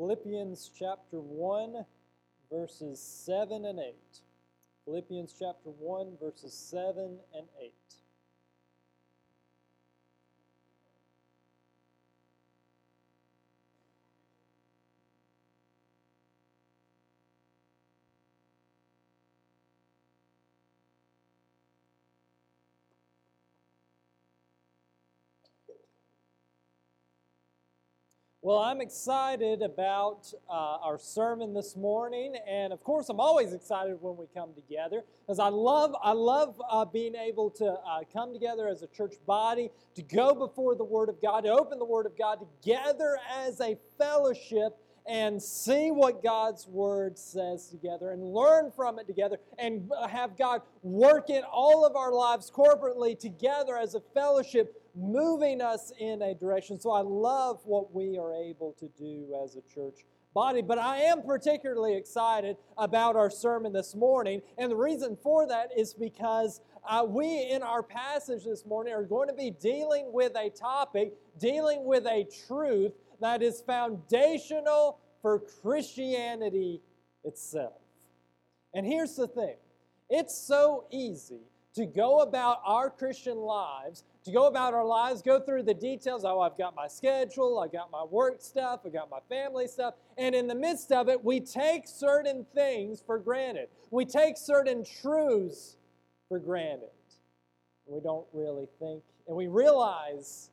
Philippians chapter 1, verses 7 and 8. Philippians chapter 1, verses 7 and 8. Well, I'm excited about uh, our sermon this morning, and of course, I'm always excited when we come together, because I love I love uh, being able to uh, come together as a church body, to go before the Word of God, to open the Word of God together as a fellowship, and see what God's Word says together, and learn from it together, and have God work in all of our lives corporately together as a fellowship moving us in a direction. So I love what we are able to do as a church body. But I am particularly excited about our sermon this morning. And the reason for that is because uh, we, in our passage this morning, are going to be dealing with a topic, dealing with a truth that is foundational for Christianity itself. And here's the thing it's so easy to go about our Christian lives to go about our lives, go through the details. Oh, I've got my schedule, I got my work stuff, I got my family stuff. And in the midst of it, we take certain things for granted. We take certain truths for granted. We don't really think, and we realize,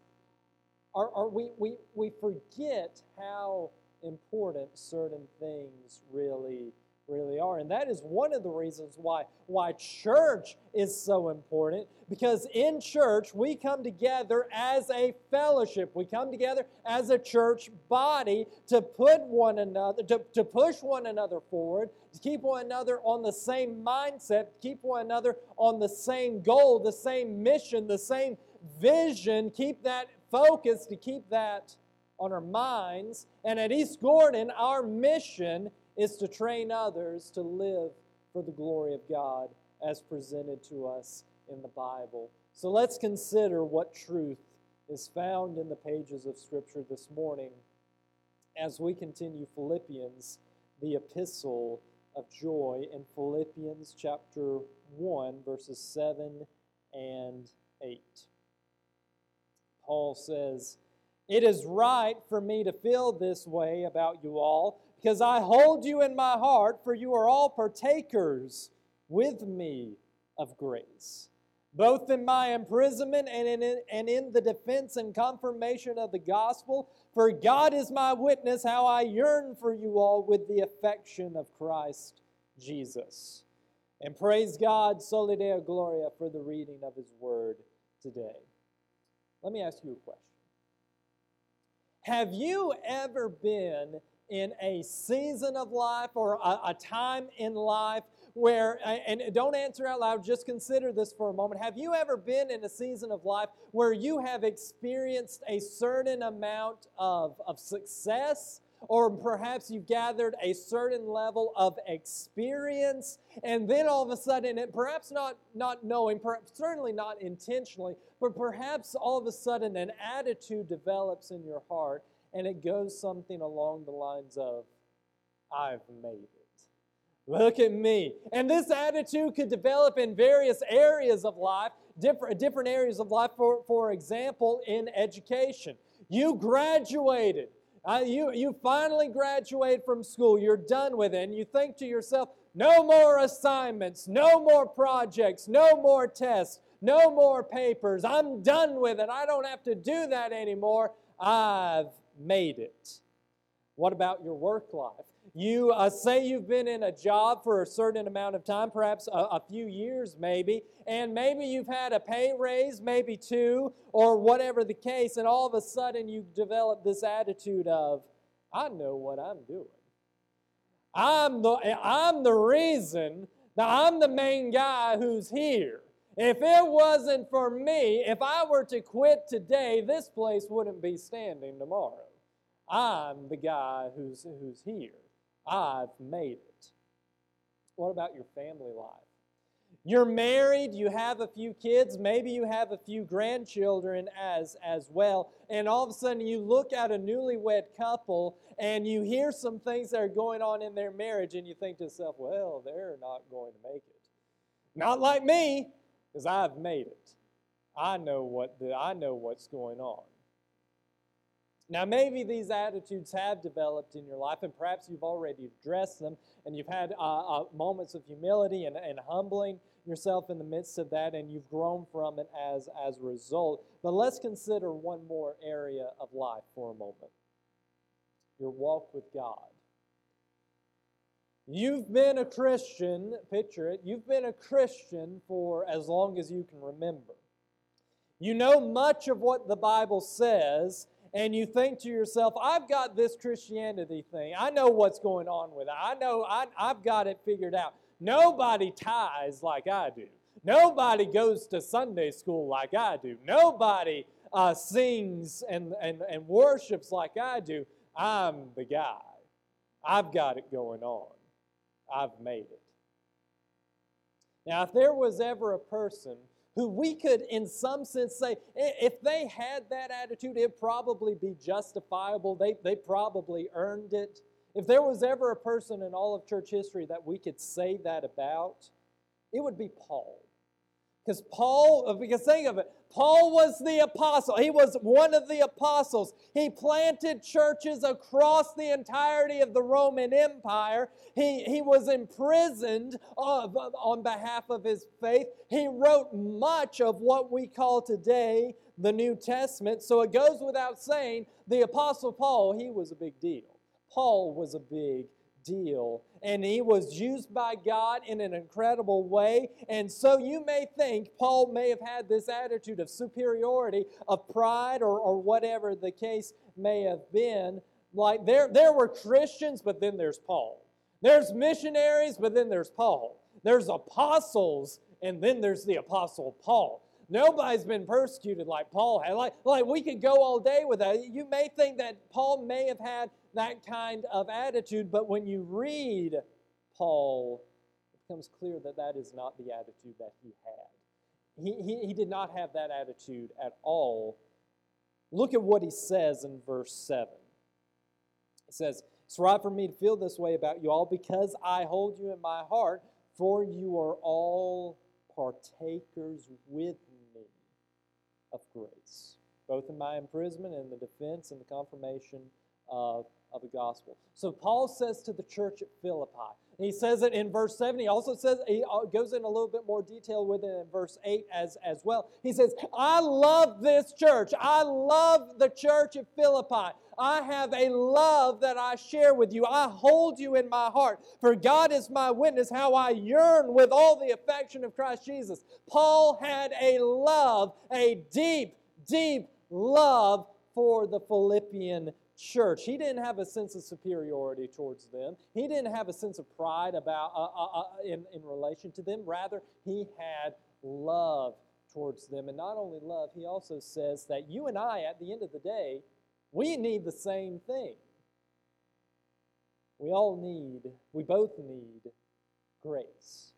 or, or we, we, we forget how important certain things really really are. And that is one of the reasons why, why church is so important. Because in church, we come together as a fellowship. We come together as a church body to put one another, to, to push one another forward, to keep one another on the same mindset, keep one another on the same goal, the same mission, the same vision, keep that focus, to keep that on our minds. And at East Gordon, our mission is to train others to live for the glory of God as presented to us in the Bible. So let's consider what truth is found in the pages of Scripture this morning as we continue Philippians, the epistle of joy, in Philippians chapter 1, verses 7 and 8. Paul says, It is right for me to feel this way about you all because I hold you in my heart, for you are all partakers with me of grace, both in my imprisonment and in, and in the defense and confirmation of the gospel. For God is my witness how I yearn for you all with the affection of Christ Jesus. And praise God, Soli Deo Gloria, for the reading of his word today. Let me ask you a question. Have you ever been in a season of life or a, a, time in life where, and don't answer out loud, just consider this for a moment. Have you ever been in a season of life where you have experienced a certain amount of, of success? Or perhaps you've gathered a certain level of experience, and then all of a sudden, and perhaps not, not knowing, perhaps, certainly not intentionally, but perhaps all of a sudden an attitude develops in your heart and it goes something along the lines of, I've made it. Look at me. And this attitude could develop in various areas of life, different, different areas of life. For, for example, in education. You graduated. Uh, you, you finally graduate from school. You're done with it. And you think to yourself, no more assignments, no more projects, no more tests, no more papers. I'm done with it. I don't have to do that anymore. I've made it. What about your work life? You uh, say you've been in a job for a certain amount of time, perhaps a, a, few years maybe, and maybe you've had a pay raise, maybe two, or whatever the case, and all of a sudden you develop this attitude of, I know what I'm doing. I'm the, I'm the reason that I'm the main guy who's here. If it wasn't for me, if I were to quit today, this place wouldn't be standing tomorrow. I'm the guy who's, who's here. I've made it. What about your family life? You're married, you have a few kids, maybe you have a few grandchildren as, as well, and all of a sudden you look at a newlywed couple and you hear some things that are going on in their marriage and you think to yourself, well, they're not going to make it. Not like me, because I've made it. I know what the, I know what's going on. Now, maybe these attitudes have developed in your life, and perhaps you've already addressed them, and you've had uh, uh, moments of humility and, and humbling yourself in the midst of that, and you've grown from it as, as a result. But let's consider one more area of life for a moment your walk with God. You've been a Christian, picture it, you've been a Christian for as long as you can remember. You know much of what the Bible says, and you think to yourself, I've got this Christianity thing. I know what's going on with it. I know I, have got it figured out. Nobody ties like I do. Nobody goes to Sunday school like I do. Nobody uh, sings and, and, and worships like I do. I'm the guy. I've got it going on. I've made it. Now, if there was ever a person who we could, in some sense, say, if they had that attitude, it'd probably be justifiable. They, they probably earned it. If there was ever a person in all of church history that we could say that about, it would be Paul. Because Paul, because think of it, Paul was the apostle. He was one of the apostles. He planted churches across the entirety of the Roman Empire. He, he was imprisoned on, on behalf of his faith. He wrote much of what we call today the New Testament. So it goes without saying, the apostle Paul, he was a big deal. Paul was a big deal. And he was used by God in an incredible way. And so you may think Paul may have had this attitude of superiority, of pride, or, or whatever the case may have been. Like there, there were Christians, but then there's Paul. There's missionaries, but then there's Paul. There's apostles, and then there's the apostle Paul. Nobody's been persecuted like Paul had. Like, like we could go all day with that. You may think that Paul may have had that kind of attitude, but when you read Paul, it becomes clear that that is not the attitude that he had. He, he, he did not have that attitude at all. Look at what he says in verse 7. He says, It's right for me to feel this way about you all because I hold you in my heart, for you are all partakers with me of grace, both in my imprisonment and the defense and the confirmation of of the gospel. So Paul says to the church at Philippi, he says it in verse 7. He also says, he uh, goes in a little bit more detail with it in verse 8 as, as well. He says, I love this church. I love the church at Philippi. I have a love that I share with you. I hold you in my heart. For God is my witness how I yearn with all the affection of Christ Jesus. Paul had a love, a deep, deep love for the Philippian church. He didn't have a sense of superiority towards them. He didn't have a sense of pride about uh, uh, uh, in, in relation to them. Rather, he had love towards them. And not only love, he also says that you and I, at the end of the day, we need the same thing. We all need, we both need grace.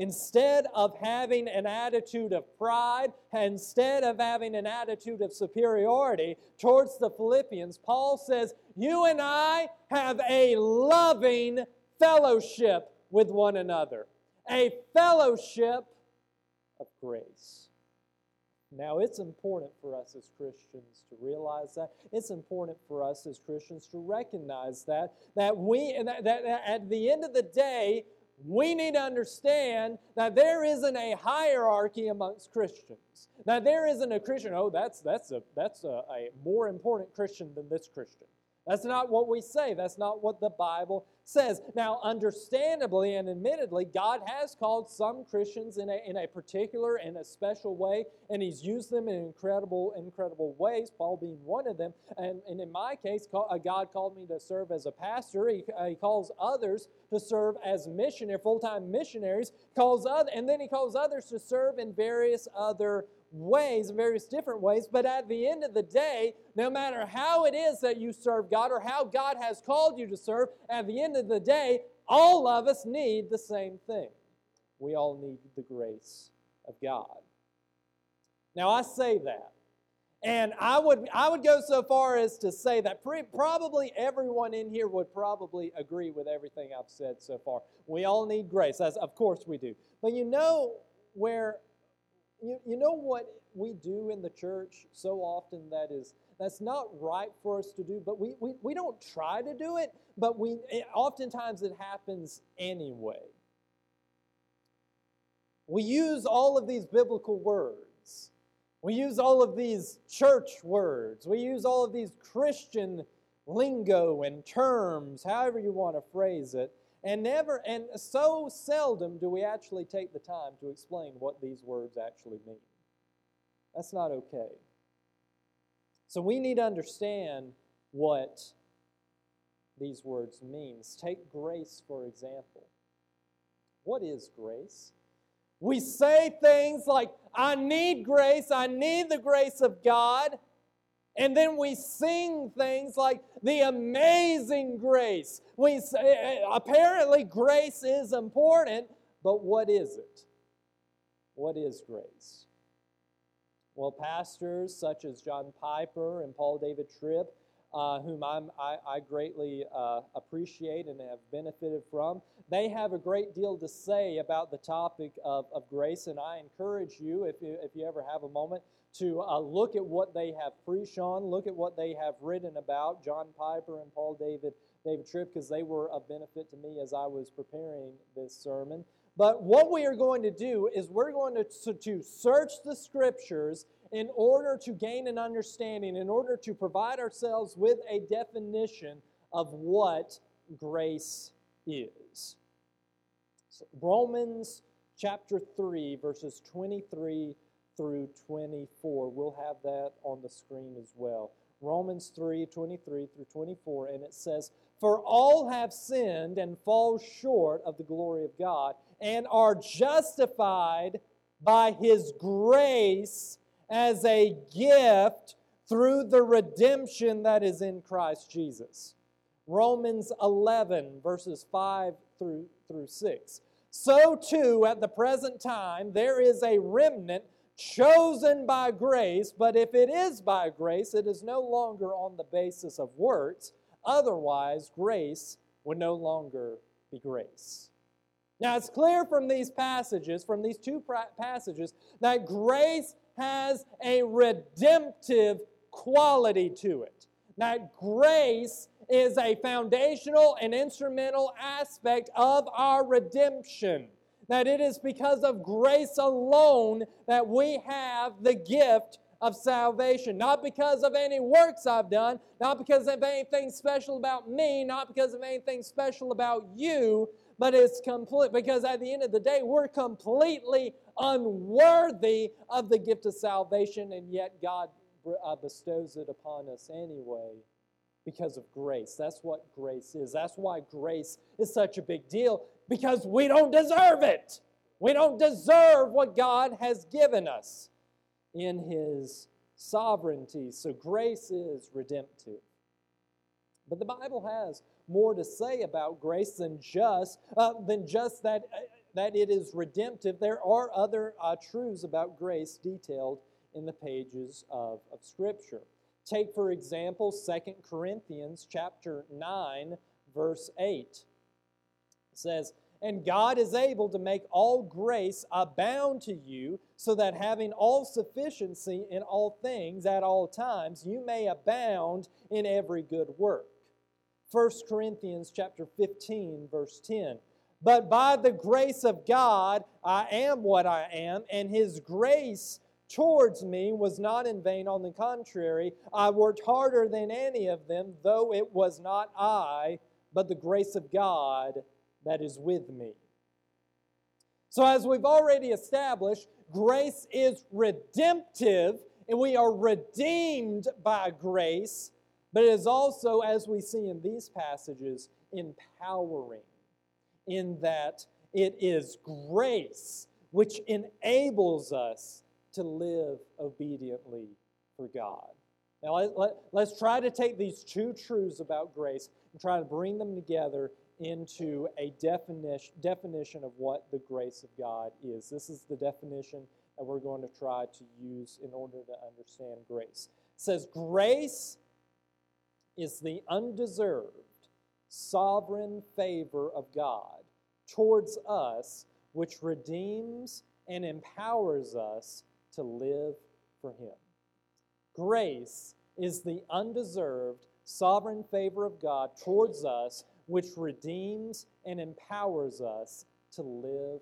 Instead of having an attitude of pride, instead of having an attitude of superiority towards the Philippians, Paul says, You and I have a loving fellowship with one another, a fellowship of grace. Now, it's important for us as Christians to realize that. It's important for us as Christians to recognize that, that we, that, that at the end of the day, we need to understand that there isn't a hierarchy amongst Christians. That there isn't a Christian, oh, that's, that's, a, that's a, a more important Christian than this Christian. That's not what we say. That's not what the Bible says. Now, understandably and admittedly, God has called some Christians in a, in a particular and a special way, and He's used them in incredible, incredible ways, Paul being one of them. And, and in my case, uh, God called me to serve as a pastor. He, uh, he calls others to serve as missionary, full-time missionaries, calls other, and then He calls others to serve in various other ways, various different ways, but at the end of the day, no matter how it is that you serve God or how God has called you to serve, at the end of the day, all of us need the same thing. We all need the grace of God. Now, I say that. And I would, I would go so far as to say that pre- probably everyone in here would probably agree with everything I've said so far. We all need grace, as of course we do. But you know where, you, you know what we do in the church so often that is that's not right for us to do, but we, we, we don't try to do it, but we it, oftentimes it happens anyway. We use all of these biblical words. We use all of these church words. We use all of these Christian lingo and terms, however you want to phrase it. And never and so seldom do we actually take the time to explain what these words actually mean. That's not okay. So we need to understand what these words means. Take grace for example. What is grace? We say things like, I need grace, I need the grace of God. And then we sing things like the amazing grace. We say, eh, eh, apparently grace is important, but what is it? What is grace? Well, pastors such as John Piper and Paul David Tripp uh, whom I, I greatly uh, appreciate and have benefited from. They have a great deal to say about the topic of, of grace, and I encourage you, if you, if you ever have a moment, to uh, look at what they have preached on, look at what they have written about, John Piper and Paul David, David Tripp, because they were a benefit to me as I was preparing this sermon. But what we are going to do is we're going to, to, to search the scriptures in order to gain an understanding, in order to provide ourselves with a definition of what grace is. So Romans chapter 3, verses 23 through 24. We'll have that on the screen as well. Romans 3 23 through 24, and it says, For all have sinned and fall short of the glory of God, and are justified by his grace as a gift through the redemption that is in Christ Jesus. Romans 11, verses 5 through, through 6. So, too, at the present time, there is a remnant chosen by grace, but if it is by grace, it is no longer on the basis of works. Otherwise, grace would no longer be grace. Now, it's clear from these passages, from these two passages, that grace has a redemptive quality to it. That grace is a foundational and instrumental aspect of our redemption. That it is because of grace alone that we have the gift of salvation. Not because of any works I've done, not because of anything special about me, not because of anything special about you, but it's complete because at the end of the day, we're completely unworthy of the gift of salvation, and yet God uh, bestows it upon us anyway because of grace. That's what grace is. That's why grace is such a big deal because we don't deserve it. We don't deserve what God has given us in His sovereignty. So grace is redemptive. But the Bible has more to say about grace than just uh, than just that uh, that it is redemptive. There are other uh, truths about grace detailed in the pages of, of Scripture. Take, for example, 2 Corinthians chapter 9, verse 8. Says, And God is able to make all grace abound to you, so that having all sufficiency in all things at all times, you may abound in every good work. 1 Corinthians chapter 15 verse 10. But by the grace of God I am what I am and his grace towards me was not in vain on the contrary I worked harder than any of them though it was not I but the grace of God that is with me. So as we've already established grace is redemptive and we are redeemed by grace but it is also, as we see in these passages, empowering in that it is grace which enables us to live obediently for God. Now, let, let, let's try to take these two truths about grace and try to bring them together into a definition, definition of what the grace of God is. This is the definition that we're going to try to use in order to understand grace. It says, Grace is the undeserved, sovereign favor of God towards us, which redeems and empowers us to live for Him. Grace is the undeserved, sovereign favor of God towards us, which redeems and empowers us to live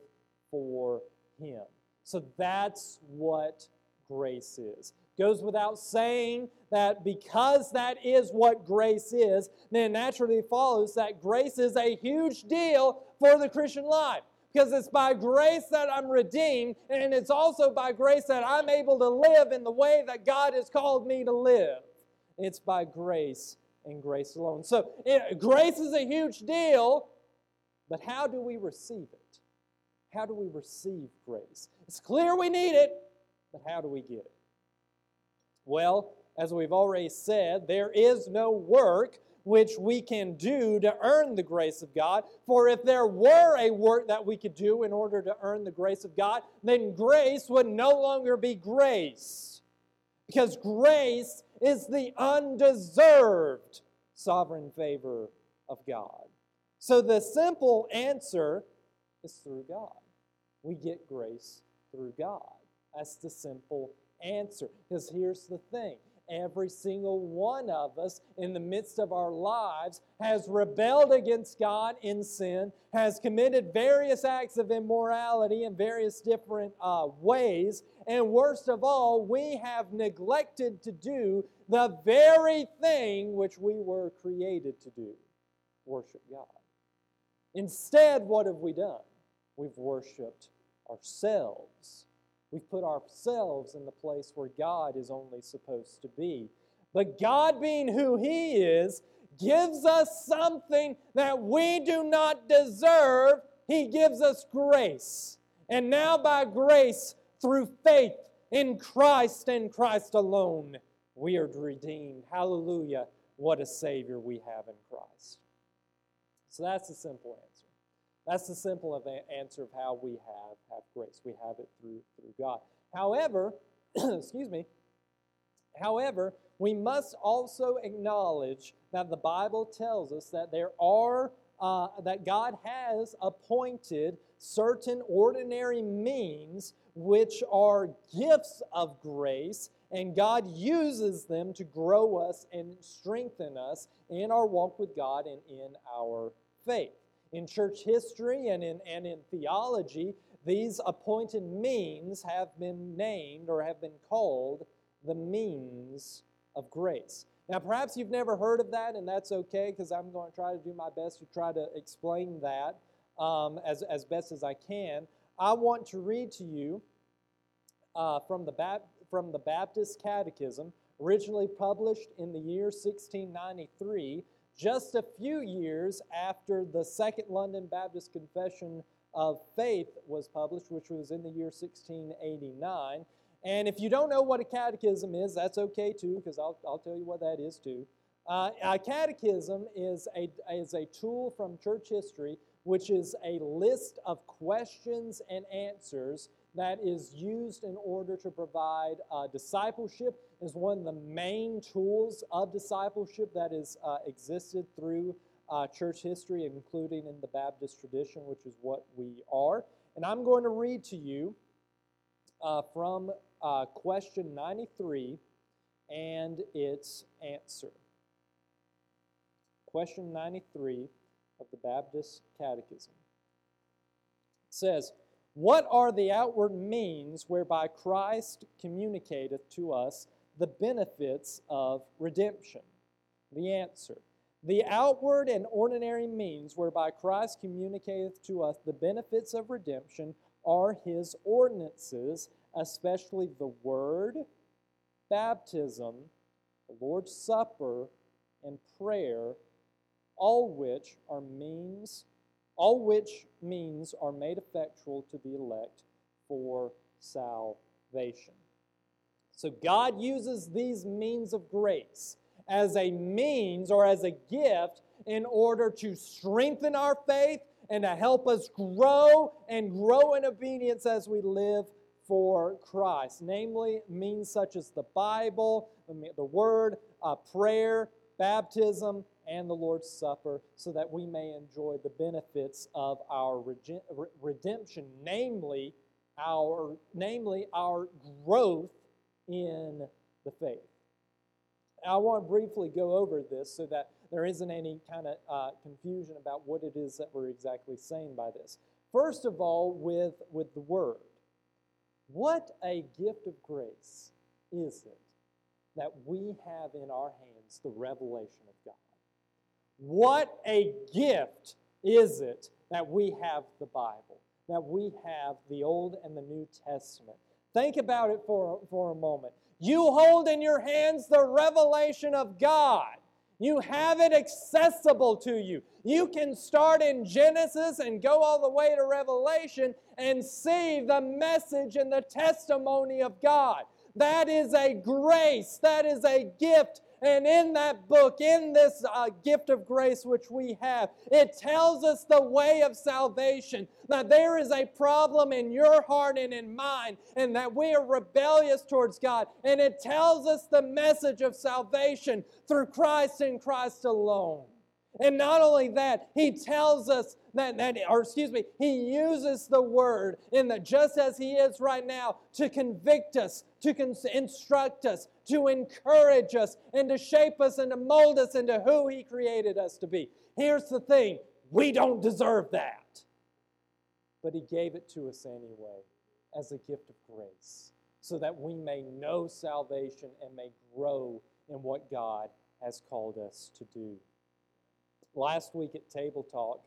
for Him. So that's what grace is. Goes without saying that because that is what grace is, then naturally follows that grace is a huge deal for the Christian life. Because it's by grace that I'm redeemed, and it's also by grace that I'm able to live in the way that God has called me to live. It's by grace and grace alone. So, it, grace is a huge deal, but how do we receive it? How do we receive grace? It's clear we need it, but how do we get it? Well, as we've already said, there is no work which we can do to earn the grace of God. For if there were a work that we could do in order to earn the grace of God, then grace would no longer be grace. Because grace is the undeserved sovereign favor of God. So the simple answer is through God. We get grace through God. That's the simple answer. Because here's the thing every single one of us in the midst of our lives has rebelled against God in sin, has committed various acts of immorality in various different uh, ways, and worst of all, we have neglected to do the very thing which we were created to do worship God. Instead, what have we done? We've worshiped ourselves. We've put ourselves in the place where God is only supposed to be. But God, being who He is, gives us something that we do not deserve. He gives us grace. And now, by grace, through faith in Christ and Christ alone, we are redeemed. Hallelujah. What a Savior we have in Christ. So that's the simple answer. That's the simple answer of how we have, have grace. We have it through, through God. However, excuse me, however, we must also acknowledge that the Bible tells us that there are uh, that God has appointed certain ordinary means which are gifts of grace, and God uses them to grow us and strengthen us in our walk with God and in our faith. In church history and in, and in theology, these appointed means have been named or have been called the means of grace. Now, perhaps you've never heard of that, and that's okay because I'm going to try to do my best to try to explain that um, as, as best as I can. I want to read to you uh, from, the ba- from the Baptist Catechism, originally published in the year 1693 just a few years after the Second London Baptist Confession of Faith was published, which was in the year 1689. And if you don't know what a catechism is, that's okay too, because I'll, I'll tell you what that is too. Uh, a catechism is a, is a tool from church history which is a list of questions and answers that is used in order to provide uh, discipleship is one of the main tools of discipleship that has uh, existed through uh, church history, including in the Baptist tradition, which is what we are. And I'm going to read to you uh, from uh, question 93 and its answer. Question 93 of the Baptist Catechism. It says, What are the outward means whereby Christ communicateth to us the benefits of redemption? The answer The outward and ordinary means whereby Christ communicateth to us the benefits of redemption are his ordinances, especially the Word, baptism, the Lord's Supper, and prayer, all which are means, all which means are made effectual to the elect for salvation. So God uses these means of grace as a means or as a gift in order to strengthen our faith and to help us grow and grow in obedience as we live for Christ. Namely, means such as the Bible, the Word, uh, prayer, baptism, and the Lord's Supper, so that we may enjoy the benefits of our redemption, namely our, namely our growth in the faith. I want to briefly go over this so that there isn't any kind of uh, confusion about what it is that we're exactly saying by this. First of all, with, with the Word. What a gift of grace is it that we have in our hands the revelation of God? What a gift is it that we have the Bible, that we have the Old and the New Testament? Think about it for, for a moment. You hold in your hands the revelation of God. You have it accessible to you. You can start in Genesis and go all the way to Revelation and see the message and the testimony of God. That is a grace, that is a gift and in that book, in this uh, gift of grace which we have, it tells us the way of salvation. That there is a problem in your heart and in mine, and that we are rebellious towards God. And it tells us the message of salvation through Christ and Christ alone. And not only that, he tells us that, that, or excuse me, he uses the word in the just as he is right now to convict us, to con- instruct us, to encourage us, and to shape us and to mold us into who he created us to be. Here's the thing we don't deserve that. But he gave it to us anyway as a gift of grace so that we may know salvation and may grow in what God has called us to do. Last week at Table Talk,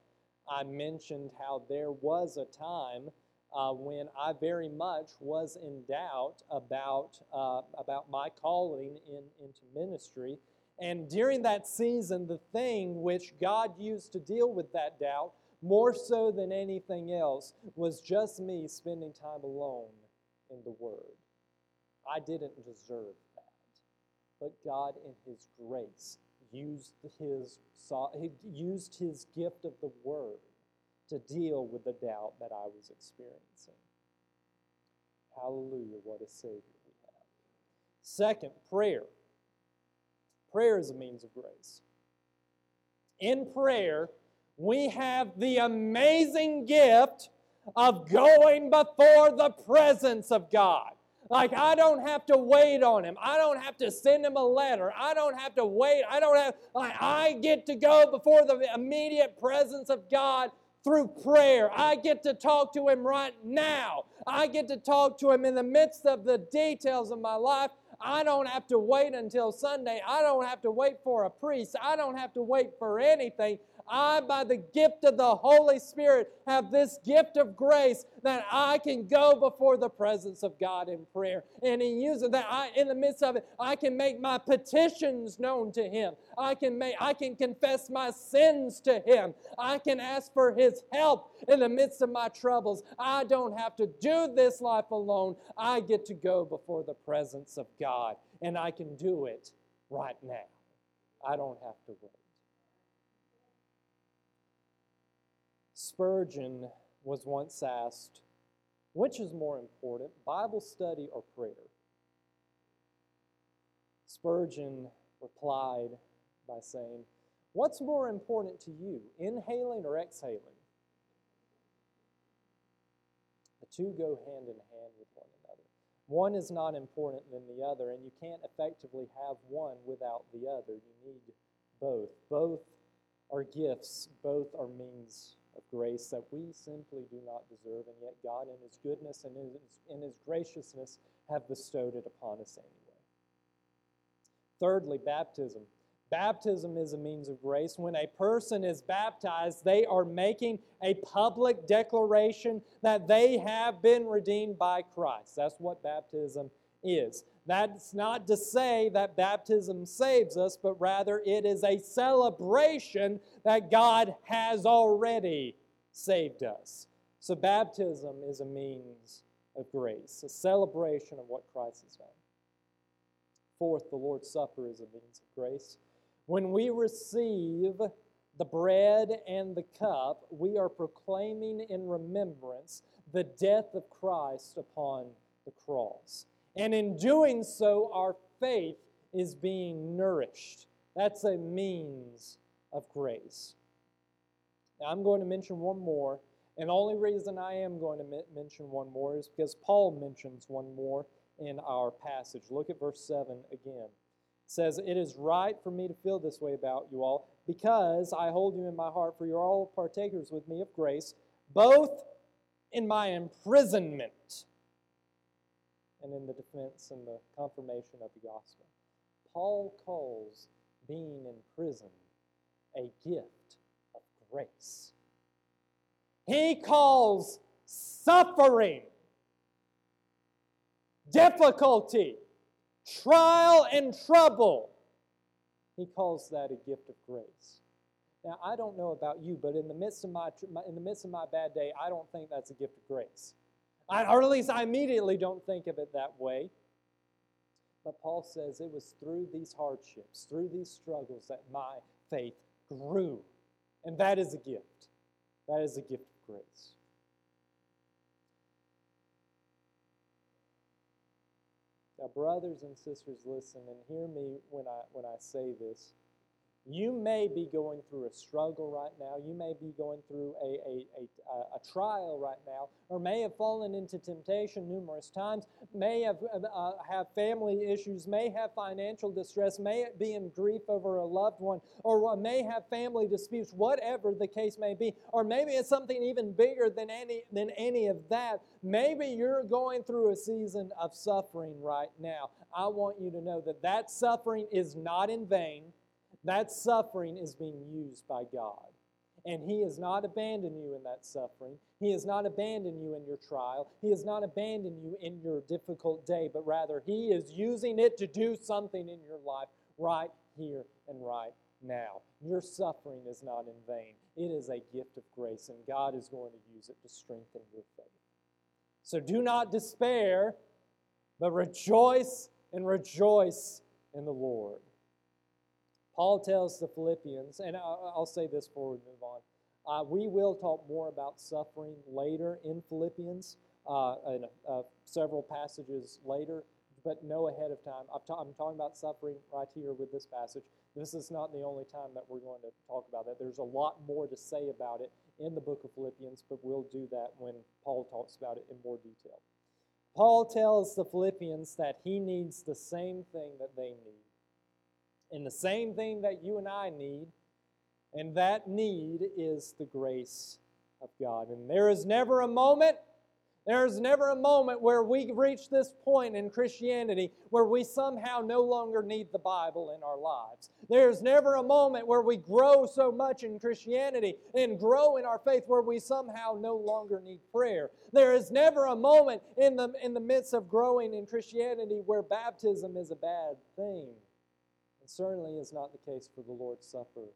I mentioned how there was a time uh, when I very much was in doubt about, uh, about my calling in, into ministry. And during that season, the thing which God used to deal with that doubt, more so than anything else, was just me spending time alone in the Word. I didn't deserve that. But God, in His grace, used his, he used his gift of the word to deal with the doubt that I was experiencing. Hallelujah, what a Savior we have. Second, prayer. Prayer is a means of grace. In prayer, we have the amazing gift of going before the presence of God. Like, I don't have to wait on him. I don't have to send him a letter. I don't have to wait. I don't have, like, I get to go before the immediate presence of God through prayer. I get to talk to him right now. I get to talk to him in the midst of the details of my life. I don't have to wait until Sunday. I don't have to wait for a priest. I don't have to wait for anything. I, by the gift of the Holy Spirit, have this gift of grace that I can go before the presence of God in prayer. And He uses that I, in the midst of it, I can make my petitions known to Him. I can make, I can confess my sins to Him. I can ask for His help in the midst of my troubles. I don't have to do this life alone. I get to go before the presence of God, and I can do it right now. I don't have to wait. Spurgeon was once asked, which is more important, Bible study or prayer? Spurgeon replied by saying, What's more important to you, inhaling or exhaling? The two go hand in hand with one another. One is not important than the other, and you can't effectively have one without the other. You need both. Both are gifts, both are means of grace that we simply do not deserve, and yet God, in His goodness and in His, in His graciousness, have bestowed it upon us anyway. Thirdly, baptism. Baptism is a means of grace. When a person is baptized, they are making a public declaration that they have been redeemed by Christ. That's what baptism is. That's not to say that baptism saves us, but rather it is a celebration that God has already saved us. So, baptism is a means of grace, a celebration of what Christ has done. Fourth, the Lord's Supper is a means of grace. When we receive the bread and the cup, we are proclaiming in remembrance the death of Christ upon the cross. And in doing so, our faith is being nourished. That's a means of grace. Now, I'm going to mention one more, and the only reason I am going to mention one more is because Paul mentions one more in our passage. Look at verse 7 again. It says, It is right for me to feel this way about you all, because I hold you in my heart, for you're all partakers with me of grace, both in my imprisonment and in the defense and the confirmation of the gospel. Paul calls being in prison a gift of grace. He calls suffering, difficulty, trial, and trouble, he calls that a gift of grace. Now, I don't know about you, but in the midst of my, in the midst of my bad day, I don't think that's a gift of grace. I, or at least I immediately don't think of it that way. But Paul says it was through these hardships, through these struggles, that my faith grew. And that is a gift. That is a gift of grace. Now, brothers and sisters, listen and hear me when I, when I say this. You may be going through a struggle right now. You may be going through a, a, a, a trial right now, or may have fallen into temptation numerous times, may have, uh, have family issues, may have financial distress, may be in grief over a loved one, or may have family disputes, whatever the case may be, or maybe it's something even bigger than any, than any of that. Maybe you're going through a season of suffering right now. I want you to know that that suffering is not in vain that suffering is being used by God. And He has not abandoned you in that suffering. He has not abandoned you in your trial. He has not abandoned you in your difficult day, but rather He is using it to do something in your life right here and right now. Your suffering is not in vain, it is a gift of grace, and God is going to use it to strengthen your faith. So do not despair, but rejoice and rejoice in the Lord. Paul tells the Philippians, and I'll say this before we move on. Uh, we will talk more about suffering later in Philippians, uh, in uh, several passages later, but know ahead of time. I'm, ta- I'm, talking about suffering right here with this passage. This is not the only time that we're going to talk about that. There's a lot more to say about it in the book of Philippians, but we'll do that when Paul talks about it in more detail. Paul tells the Philippians that he needs the same thing that they need and the same thing that you and I need, and that need is the grace of God. And there is never a moment, there is never a moment where we reach this point in Christianity where we somehow no longer need the Bible in our lives. There's never a moment where we grow so much in Christianity and grow in our faith where we somehow no longer need prayer. There is never a moment in the, in the midst of growing in Christianity where baptism is a bad thing certainly is not the case for the Lord's Supper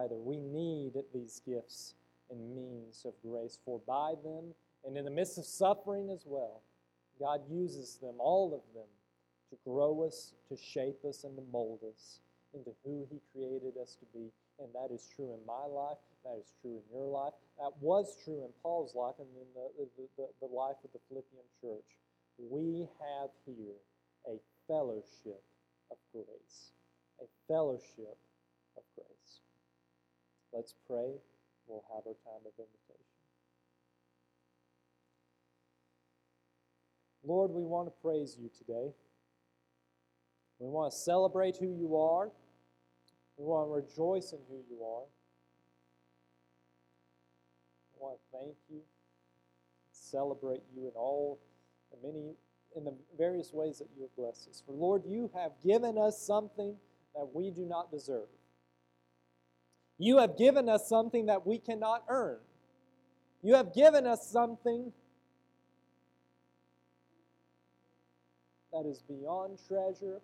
either. We need these gifts and means of grace, for by them and in the midst of suffering as well, God uses them, all of them, to grow us, to shape us, and to mold us into who He created us to be. And that is true in my life. That is true in your life. That was true in Paul's life and in the, the, the, the life of the Philippian church. We have here a fellowship of grace a fellowship of grace. Let's pray. We'll have our time of invitation. Lord, we want to praise you today. We want to celebrate who you are. We want to rejoice in who you are. We want to thank you, celebrate you in all the many in the various ways that you have blessed us. For Lord, you have given us something that we do not deserve. You have given us something that we cannot earn. You have given us something that is beyond treasure,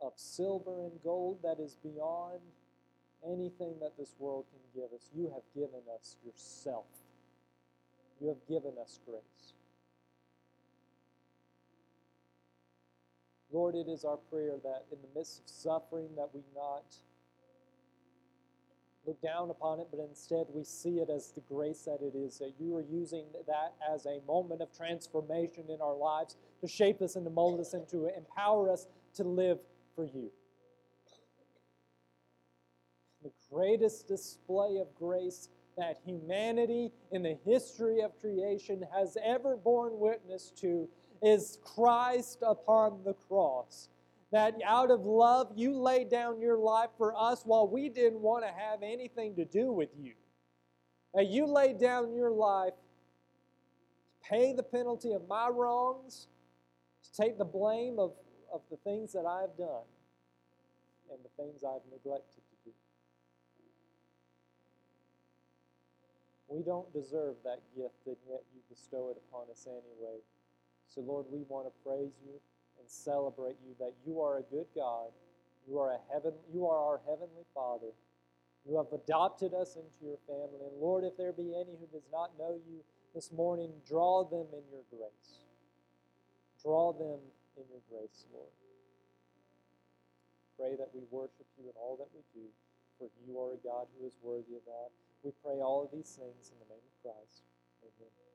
of silver and gold, that is beyond anything that this world can give us. You have given us yourself. You have given us grace. Lord, it is our prayer that in the midst of suffering that we not look down upon it, but instead we see it as the grace that it is, that you are using that as a moment of transformation in our lives to shape us and to mold us and to empower us to live for you. The greatest display of grace that humanity in the history of creation has ever borne witness to is Christ upon the cross. That out of love, you laid down your life for us while we didn't want to have anything to do with you. That you laid down your life to pay the penalty of my wrongs, to take the blame of, of the things that I have done and the things I've neglected to do. We don't deserve that gift, and yet you bestow it upon us anyway. So, Lord, we want to praise you and celebrate you that you are a good God. You are a heaven, you are our heavenly Father. You have adopted us into your family. And Lord, if there be any who does not know you this morning, draw them in your grace. Draw them in your grace, Lord. Pray that we worship you in all that we do, for you are a God who is worthy of that. We pray all of these things in the name of Christ. Amen.